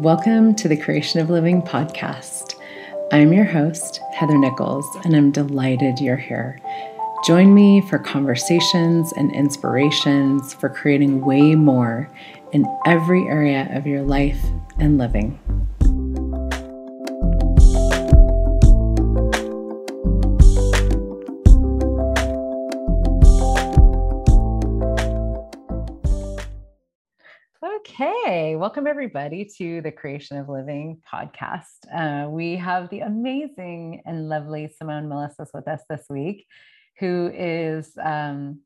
Welcome to the Creation of Living podcast. I'm your host, Heather Nichols, and I'm delighted you're here. Join me for conversations and inspirations for creating way more in every area of your life and living. Welcome everybody to the Creation of Living podcast. Uh, we have the amazing and lovely Simone Milasas with us this week, who is um,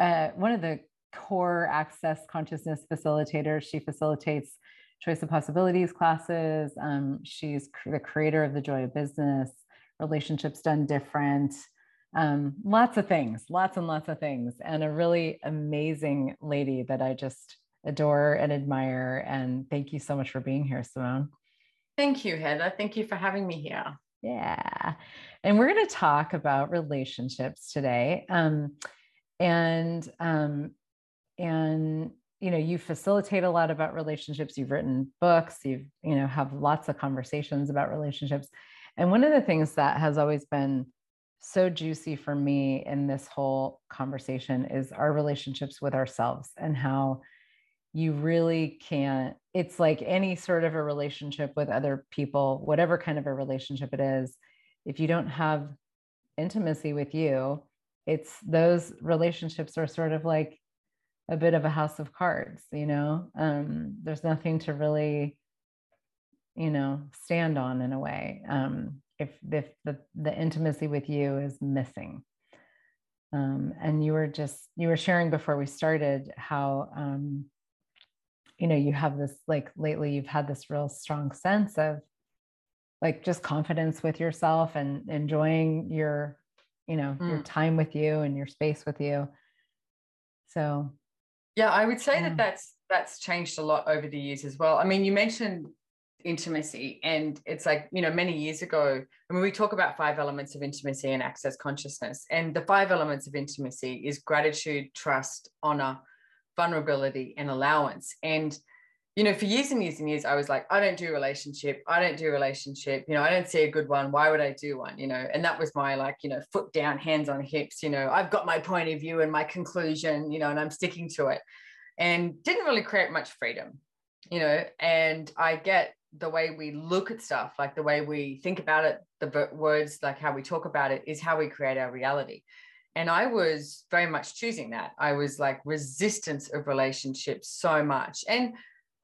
uh, one of the core access consciousness facilitators. She facilitates choice of possibilities classes. Um, she's the creator of the Joy of Business, Relationships Done Different, um, lots of things, lots and lots of things, and a really amazing lady that I just adore and admire. And thank you so much for being here, Simone. Thank you, Heather. Thank you for having me here. Yeah. And we're going to talk about relationships today. Um, and um, and you know you facilitate a lot about relationships you've written books you've you know have lots of conversations about relationships and one of the things that has always been so juicy for me in this whole conversation is our relationships with ourselves and how you really can't it's like any sort of a relationship with other people whatever kind of a relationship it is if you don't have intimacy with you it's those relationships are sort of like a bit of a house of cards you know? Um, there's nothing to really you know stand on in a way um, if if the, the intimacy with you is missing. Um, and you were just you were sharing before we started how um, you know you have this like lately you've had this real strong sense of like just confidence with yourself and enjoying your you know mm. your time with you and your space with you so yeah i would say yeah. that that's that's changed a lot over the years as well i mean you mentioned intimacy and it's like you know many years ago I mean we talk about five elements of intimacy and access consciousness and the five elements of intimacy is gratitude trust honor vulnerability and allowance. And you know for years and years and years i was like i don't do relationship. I don't do relationship. You know i don't see a good one. Why would i do one? You know and that was my like you know foot down hands on hips you know i've got my point of view and my conclusion you know and i'm sticking to it. And didn't really create much freedom you know and i get the way we look at stuff like the way we think about it the words like how we talk about it is how we create our reality and I was very much choosing that. I was like resistance of relationships so much. And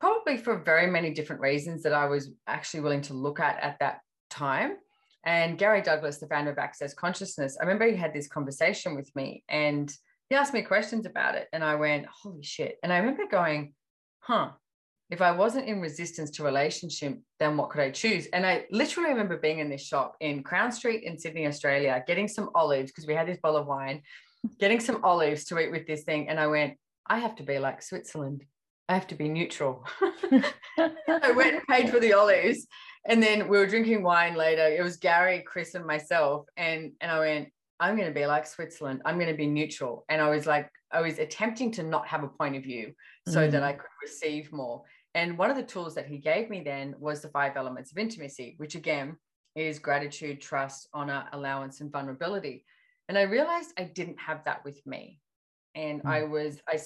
probably for very many different reasons that I was actually willing to look at at that time. And Gary Douglas, the founder of Access Consciousness, I remember he had this conversation with me and he asked me questions about it. And I went, holy shit. And I remember going, huh, if I wasn't in resistance to relationship, then what could I choose? And I literally remember being in this shop in Crown Street in Sydney, Australia, getting some olives because we had this bowl of wine, getting some olives to eat with this thing. And I went, I have to be like Switzerland. I have to be neutral. I went and paid for the olives. And then we were drinking wine later. It was Gary, Chris, and myself. And, and I went, I'm going to be like Switzerland. I'm going to be neutral. And I was like, I was attempting to not have a point of view so mm. that I could receive more. And one of the tools that he gave me then was the five elements of intimacy, which again is gratitude, trust, honor, allowance, and vulnerability. And I realized I didn't have that with me. And mm. I was, I,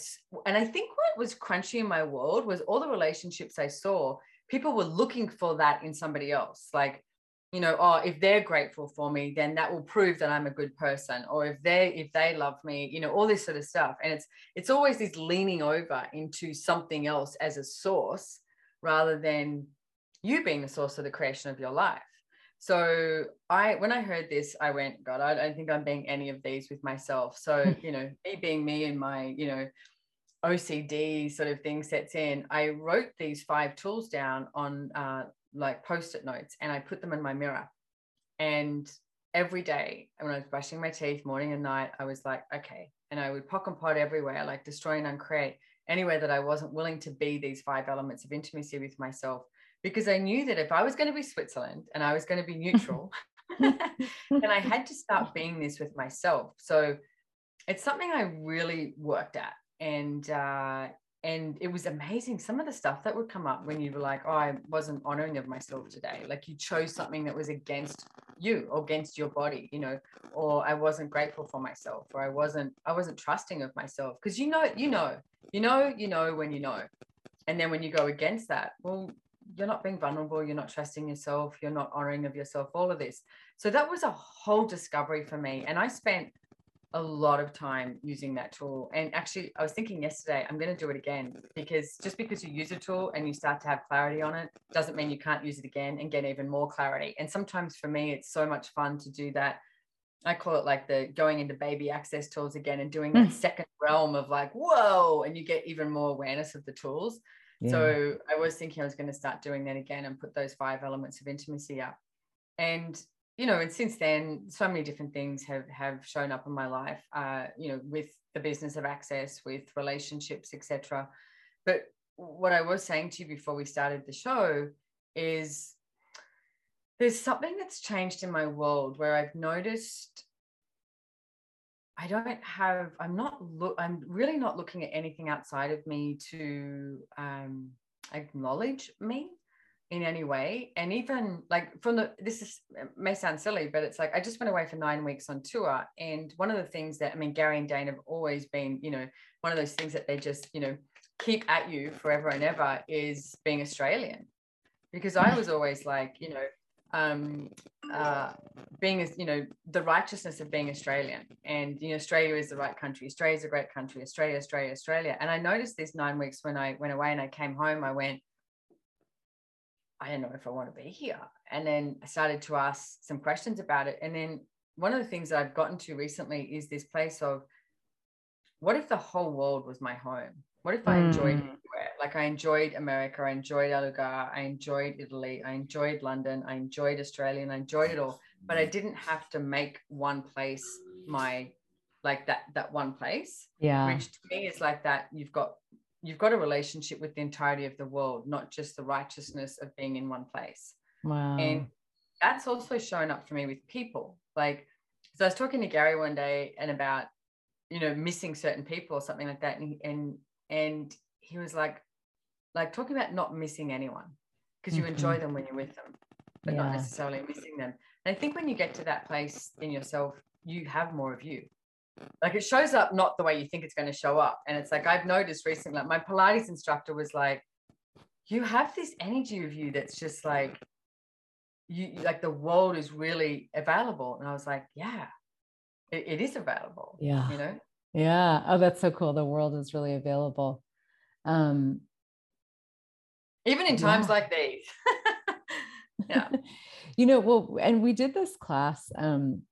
and I think what was crunchy in my world was all the relationships I saw, people were looking for that in somebody else. Like, you know oh if they're grateful for me then that will prove that i'm a good person or if they if they love me you know all this sort of stuff. And it's it's always this leaning over into something else as a source rather than you being the source of the creation of your life. So i when i heard this i went god i don't think i'm being any of these with myself. So you know me being me and my you know OCD sort of thing sets in, I wrote these five tools down on uh, like post-it notes and I put them in my mirror. And every day when I was brushing my teeth morning and night, I was like, okay. And I would POC and POD everywhere, like destroy and uncreate anywhere that I wasn't willing to be these five elements of intimacy with myself. Because I knew that if I was going to be Switzerland and I was going to be neutral, then I had to start being this with myself. So it's something I really worked at. And uh, and it was amazing some of the stuff that would come up when you were like oh i wasn't honoring of myself today like you chose something that was against you or against your body you know or i wasn't grateful for myself or i wasn't i wasn't trusting of myself because you know you know you know you know when you know and then when you go against that well you're not being vulnerable you're not trusting yourself you're not honoring of yourself all of this. So that was a whole discovery for me and i spent a lot of time using that tool. And actually, I was thinking yesterday, I'm going to do it again because just because you use a tool and you start to have clarity on it doesn't mean you can't use it again and get even more clarity. And sometimes for me, it's so much fun to do that. I call it like the going into baby access tools again and doing that mm. second realm of like, whoa, and you get even more awareness of the tools. Yeah. So I was thinking I was going to start doing that again and put those five elements of intimacy up. And you know, and since then, so many different things have have shown up in my life. Uh, you know, with the business of access, with relationships, etc. But what I was saying to you before we started the show is there's something that's changed in my world where I've noticed I don't have, I'm not look, I'm really not looking at anything outside of me to um, acknowledge me in any way. And even like from the this is may sound silly but it's like i just went away for nine weeks on tour. And one of the things that i mean gary and dane have always been you know one of those things that they just you know keep at you forever and ever is being australian. Because i was always like you know um uh being as you know the righteousness of being australian. And you know australia is the right country. Australia is a great country. Australia australia australia. And i noticed this nine weeks when i went away and i came home i went I don't know if I want to be here. And then I started to ask some questions about it. And then one of the things that I've gotten to recently is this place of what if the whole world was my home? What if I enjoyed mm. anywhere? Like I enjoyed America, I enjoyed Algarve, I enjoyed Italy, I enjoyed London, I enjoyed Australia, and I enjoyed it all. But I didn't have to make one place my like that that one place. Yeah. Which to me is like that you've got you've got a relationship with the entirety of the world, not just the righteousness of being in one place. Wow. And that's also shown up for me with people. Like, so I was talking to Gary one day and about, you know, missing certain people or something like that. And, and, and he was like, like talking about not missing anyone because you mm-hmm. enjoy them when you're with them, but yeah. not necessarily missing them. And I think when you get to that place in yourself, you have more of you like it shows up not the way you think it's going to show up. And it's like i've noticed recently like my pilates instructor was like you have this energy of you that's just like you like the world is really available. And i was like yeah it, it is available yeah. you know? Yeah. Oh that's so cool. The world is really available. Um even in times yeah. like these. Yeah. You know well and we did this class um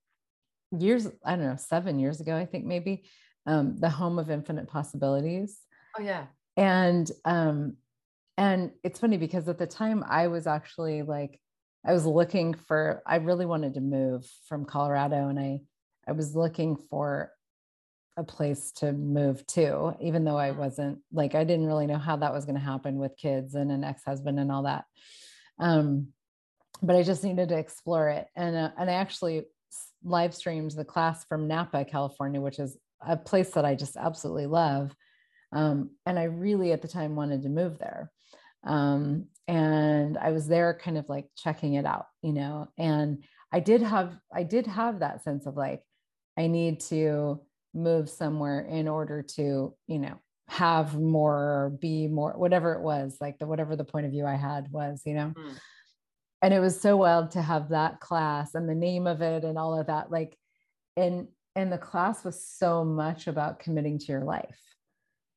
years, I don't know, seven years ago, I think maybe, um, the home of infinite possibilities. Oh yeah. And um, and it's funny because at the time I was actually like, I was looking for, I really wanted to move from Colorado and I I was looking for a place to move to, even though I mm. wasn't like I didn't really know how that was going to happen with kids and an ex-husband and all that. Um, but I just needed to explore it. And uh, and I actually live streamed the class from Napa, California, which is a place that I just absolutely love. Um, and I really at the time wanted to move there. Um, and I was there kind of like checking it out, you know, and I did have, I did have that sense of like, I need to move somewhere in order to, you know, have more, be more, whatever it was, like the, whatever the point of view I had was, you know. Mm and it was so wild to have that class and the name of it and all of that like and and the class was so much about committing to your life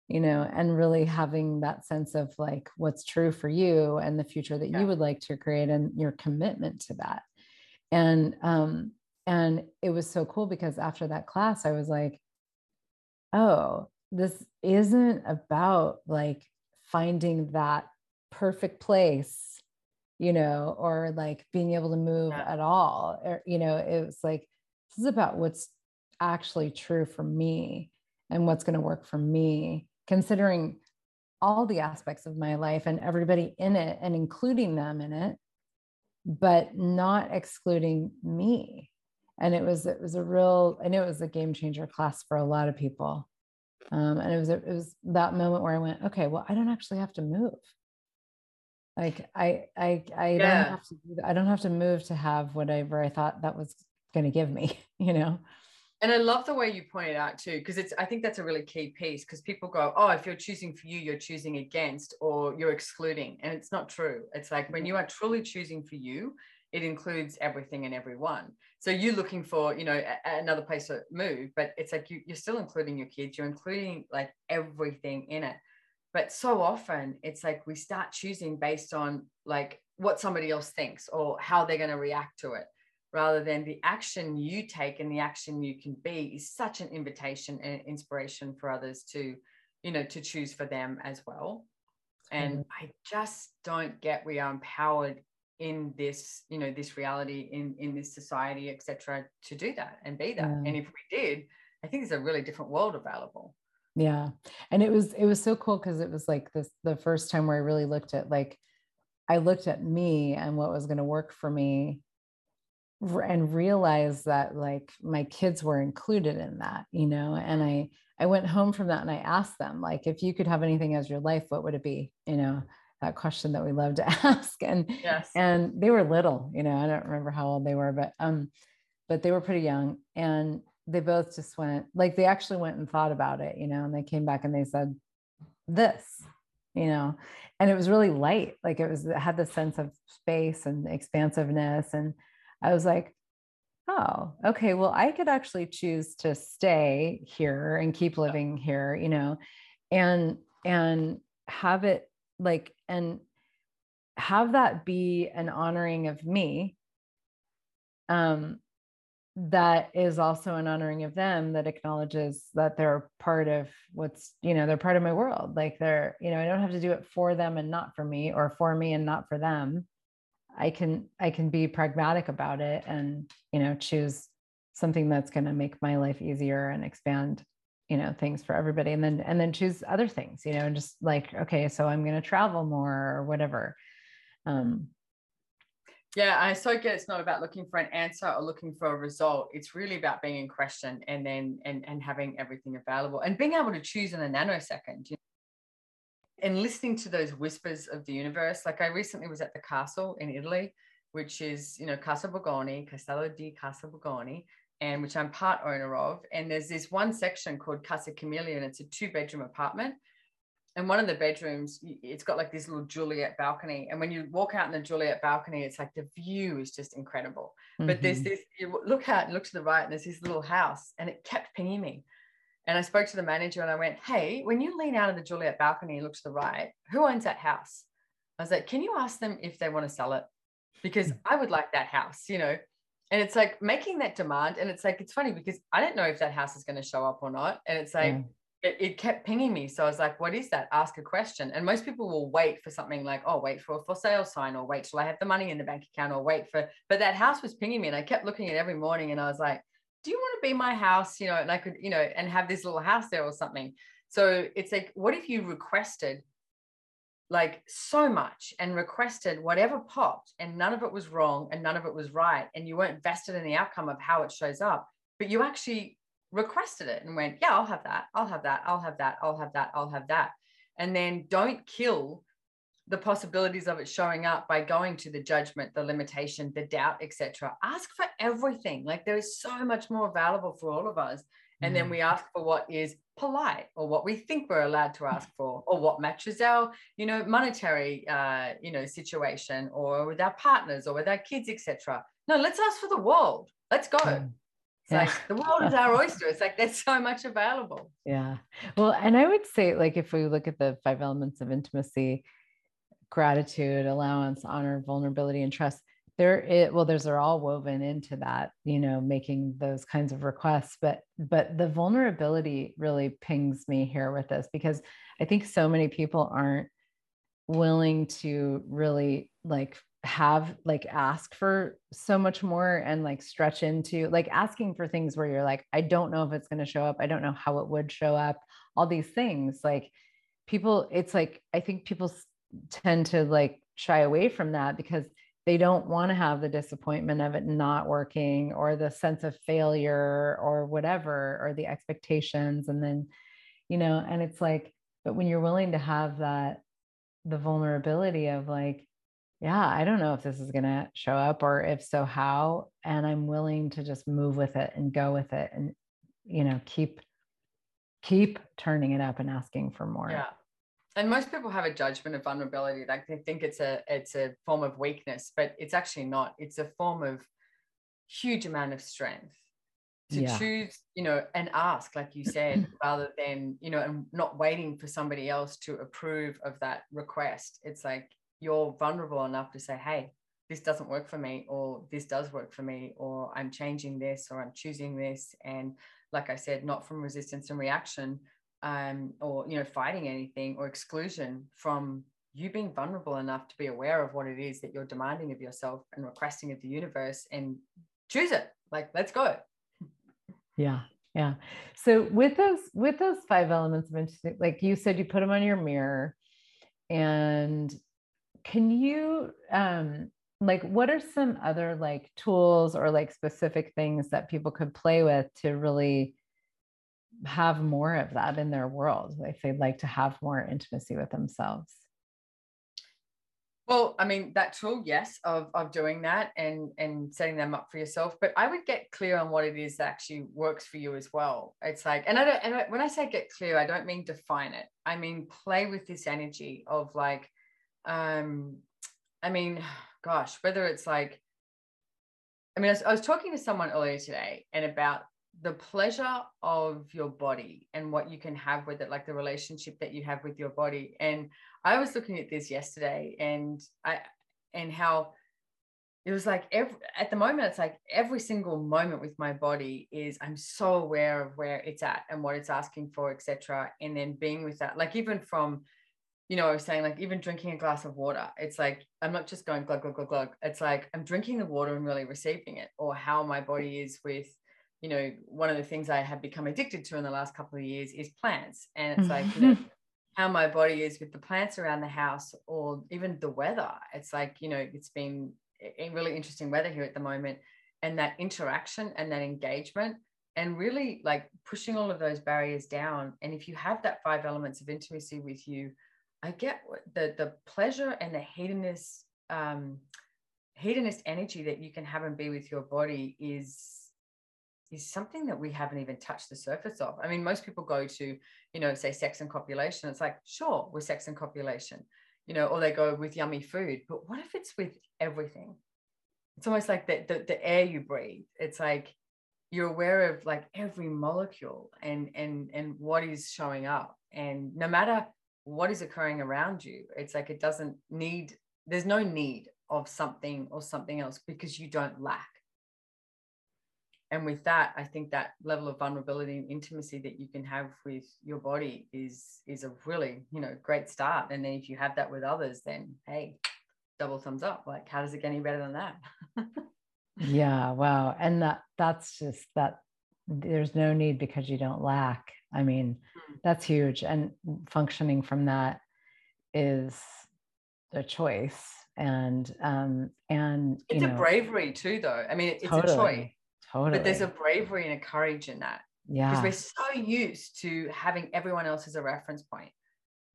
you know and really having that sense of like what's true for you and the future that yeah. you would like to create and your commitment to that and um and it was so cool because after that class i was like oh this isn't about like finding that perfect place you know, or like being able to move yeah. at all. Or, you know, it was like, this is about what's actually true for me and what's going to work for me, considering all the aspects of my life and everybody in it and including them in it, but not excluding me. And it was, it was a real, I know it was a game changer class for a lot of people. Um, and it was it was that moment where I went, okay, well, I don't actually have to move. Like I I I yeah. don't have to I don't have to move to have whatever I thought that was going to give me, you know. And I love the way you pointed out too, because it's I think that's a really key piece because people go, oh, if you're choosing for you, you're choosing against or you're excluding. And it's not true. It's like when you mm-hmm. are truly choosing for you, it includes everything and everyone. So you're looking for, you know, a, another place to move, but it's like you, you're still including your kids, you're including like everything in it. But so often it's like we start choosing based on like what somebody else thinks or how they're going to react to it rather than the action you take and the action you can be is such an invitation and inspiration for others to you know to choose for them as well. And mm-hmm. i just don't get we are empowered in this you know this reality in in this society etc to do that and be that. And if we did i think there's a really different world available yeah and it was it was so cool because it was like this the first time where i really looked at like i looked at me and what was going to work for me and realized that like my kids were included in that you know and i i went home from that and i asked them like if you could have anything as your life what would it be you know that question that we love to ask and yes. and they were little you know i don't remember how old they were but um but they were pretty young and they both just went like they actually went and thought about it you know and they came back and they said this you know and it was really light like it was it had the sense of space and expansiveness and I was like, oh, okay, well, I could actually choose to stay here and keep living here, you know, and and have it like and have that be an honoring of me um that is also an honoring of them that acknowledges that they're part of what's you know they're part of my world. Like they're you know i don't have to do it for them and not for me or for me and not for them. I can I can be pragmatic about it and you know choose something that's going to make my life easier and expand you know things for everybody and then and then choose other things you know and just like okay so i'm going to travel more or whatever. Um yeah i so get it's not about looking for an answer or looking for a result it's really about being in question and then and and having everything available and being able to choose in a nanosecond you and listening to those whispers of the universe. Like I recently was at the castle in Italy, which is, you know, Casa Borgone, Castello di Casa Borgone, and which I'm part owner of. And there's this one section called Casa Camellia, and it's a two bedroom apartment. And one of the bedrooms, it's got like this little Juliet balcony. And when you walk out in the Juliet balcony, it's like the view is just incredible. Mm-hmm. But there's mm-hmm. this, you look out and look to the right, and there's this little house, and it kept pinging me. And I spoke to the manager and I went, Hey, when you lean out of the Juliet balcony and look to the right, who owns that house? I was like, Can you ask them if they want to sell it? Because hmm. I would like that house, you know? And it's like making that demand. And it's like, it's funny because I don't know if that house is going to show up or not. And it's like, mm. It, it, kept pinging me. So I was like, what is that? Ask a question. And most people will wait for something like, oh, wait for a for sale sign or wait till I have the money in the bank account or wait for, but that house was pinging me. And I kept looking at every morning and I was like, do you want to be my house? You know, and I could, you know, and have this little house there or something. So it's like, what if you requested like so much and requested whatever popped and none of it was wrong and none of it was right and you weren't vested in the outcome of how it shows up but you actually requested it and went yeah i'll have that. I'll have that. I'll have that. I'll have that. I'll have that. And then don't kill the possibilities of it showing up by going to the judgment the limitation the doubt etc ask for everything. Like there is so much more available for all of us. And mm. then we ask for what is polite or what we think we're allowed to ask for or what matches our you know monetary uh, you know situation or with our partners or with our kids etc no let's ask for the world. Let's go. Mm. Yeah. Like the world is our oyster. It's like there's so much available. Yeah. Well, and I would say, like, if we look at the five elements of intimacy, gratitude, allowance, honor, vulnerability, and trust. There, it well, those are all woven into that, you know, making those kinds of requests. But but the vulnerability really pings me here with this because I think so many people aren't willing to really like have like ask for so much more and like stretch into like asking for things where you're like i don't know if it's going to show up. I don't know how it would show up. All these things like people it's like i think people tend to like shy away from that because they don't want to have the disappointment of it not working or the sense of failure or whatever or the expectations and then you know, and it's like, but when you're willing to have that, the vulnerability of like, yeah, I don't know if this is going to show up or if so, how. And I'm willing to just move with it and go with it and, you know, keep, keep turning it up and asking for more. Yeah. And most people have a judgment of vulnerability. Like they think it's a, it's a form of weakness, but it's actually not. It's a form of huge amount of strength to yeah. choose, you know, and ask, like you said, rather than, you know, and not waiting for somebody else to approve of that request. It's like you're vulnerable enough to say, hey, this doesn't work for me, or this does work for me, or I'm changing this, or I'm choosing this. And like I said, not from resistance and reaction, um, or you know, fighting anything or exclusion from you being vulnerable enough to be aware of what it is that you're demanding of yourself and requesting of the universe and choose it. Like, let's go. Yeah. Yeah. So with those with those five elements of intimacy, like you said, you put them on your mirror. And can you um like what are some other like tools or like specific things that people could play with to really have more of that in their world if they'd like to have more intimacy with themselves well, I mean, that tool, yes, of, of doing that and, and setting them up for yourself. But I would get clear on what it is that actually works for you as well. It's like, and I don't, and when I say get clear, I don't mean define it. I mean, play with this energy of like, um, I mean, gosh, whether it's like, I mean, I was, I was talking to someone earlier today and about the pleasure of your body and what you can have with it, like the relationship that you have with your body. And I was looking at this yesterday and I and how it was like every at the moment it's like every single moment with my body is i'm so aware of where it's at and what it's asking for etc and then being with that like even from you know i was saying like even drinking a glass of water it's like i'm not just going glug glug glug glug it's like i'm drinking the water and really receiving it or how my body is with you know one of the things i have become addicted to in the last couple of years is plants and it's like you know mm-hmm. how my body is with the plants around the house or even the weather. It's like, you know, it's been a really interesting weather here at the moment. And that interaction and that engagement and really like pushing all of those barriers down. And if you have that five elements of intimacy with you, I get the the pleasure and the hedonist um hedonist energy that you can have and be with your body is is something that we haven't even touched the surface of. I mean, most people go to, you know, say sex and copulation. It's like, sure, with sex and copulation, you know, or they go with yummy food. But what if it's with everything? It's almost like the, the, the air you breathe. It's like you're aware of like every molecule and and and what is showing up. And no matter what is occurring around you, it's like it doesn't need, there's no need of something or something else because you don't lack. And with that i think that level of vulnerability and intimacy that you can have with your body is is a really you know great start. And then if you have that with others then hey double thumbs up. Like how does it get any better than that? Yeah wow. And that that's just that there's no need because you don't lack i mean mm. that's huge and functioning from that is a choice and um and it's a know, bravery too though i mean it's totally. a choice Totally. But there's a bravery and a courage in that. Yeah. Because we're so used to having everyone else as a reference point.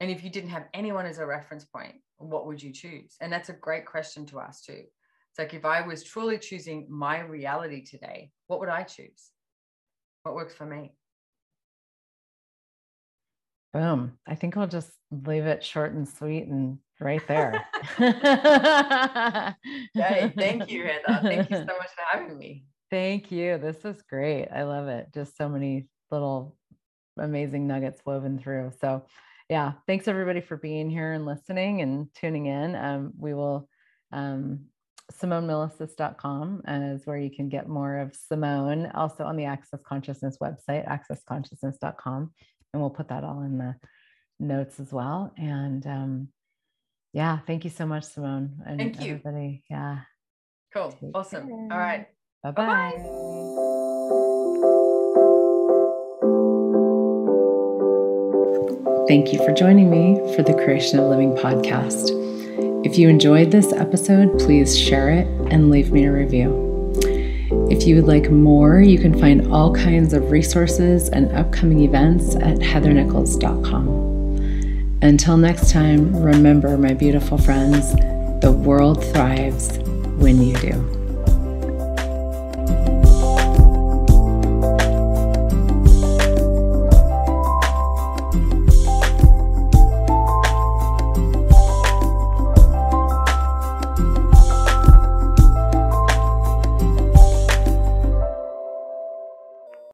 And if you didn't have anyone as a reference point, what would you choose? And that's a great question to ask too. It's like if I was truly choosing my reality today, what would I choose? What works for me? Boom. I think I'll just leave it short and sweet and right there. Yay. Thank you, Heather. Thank you so much for having me. Thank you. This is great. I love it. Just so many little amazing nuggets woven through. So, yeah, thanks everybody for being here and listening and tuning in. Um, we will, um, SimoneMilasas.com is where you can get more of Simone, also on the Access Consciousness website, accessconsciousness.com. And we'll put that all in the notes as well. And um, yeah, thank you so much, Simone. And thank you. Everybody. Yeah. Cool. Take awesome. Care. All right. Bye bye. Thank you for joining me for the Creation of Living podcast. If you enjoyed this episode, please share it and leave me a review. If you would like more, you can find all kinds of resources and upcoming events at heathernichols.com. Until next time, remember, my beautiful friends, the world thrives when you do.